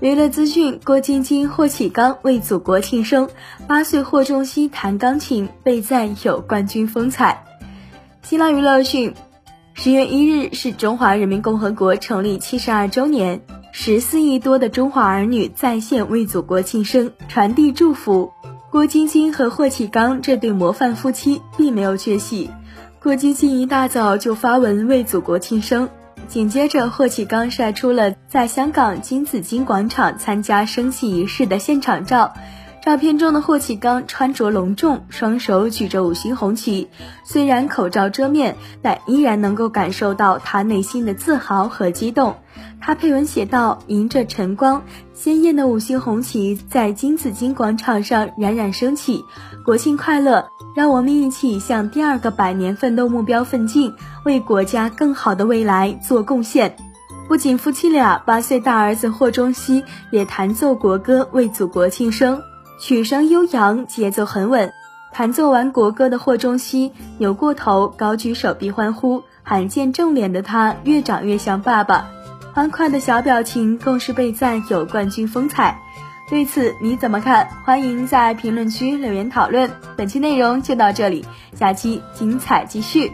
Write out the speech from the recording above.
娱乐资讯：郭晶晶、霍启刚为祖国庆生，八岁霍仲熙弹钢琴，被赞有冠军风采。新浪娱乐讯，十月一日是中华人民共和国成立七十二周年，十四亿多的中华儿女在线为祖国庆生，传递祝福。郭晶晶和霍启刚这对模范夫妻并没有缺席，郭晶晶一大早就发文为祖国庆生。紧接着，霍启刚晒出了在香港金紫荆广场参加升旗仪式的现场照。照片中的霍启刚穿着隆重，双手举着五星红旗，虽然口罩遮面，但依然能够感受到他内心的自豪和激动。他配文写道：“迎着晨光，鲜艳的五星红旗在金紫荆广场上冉冉升起。国庆快乐！让我们一起向第二个百年奋斗目标奋进，为国家更好的未来做贡献。”不仅夫妻俩，八岁大儿子霍中熙也弹奏国歌为祖国庆生。曲声悠扬，节奏很稳。弹奏完国歌的霍中熙扭过头，高举手臂欢呼。罕见正脸的他，越长越像爸爸。欢快的小表情更是被赞有冠军风采。对此你怎么看？欢迎在评论区留言讨论。本期内容就到这里，下期精彩继续。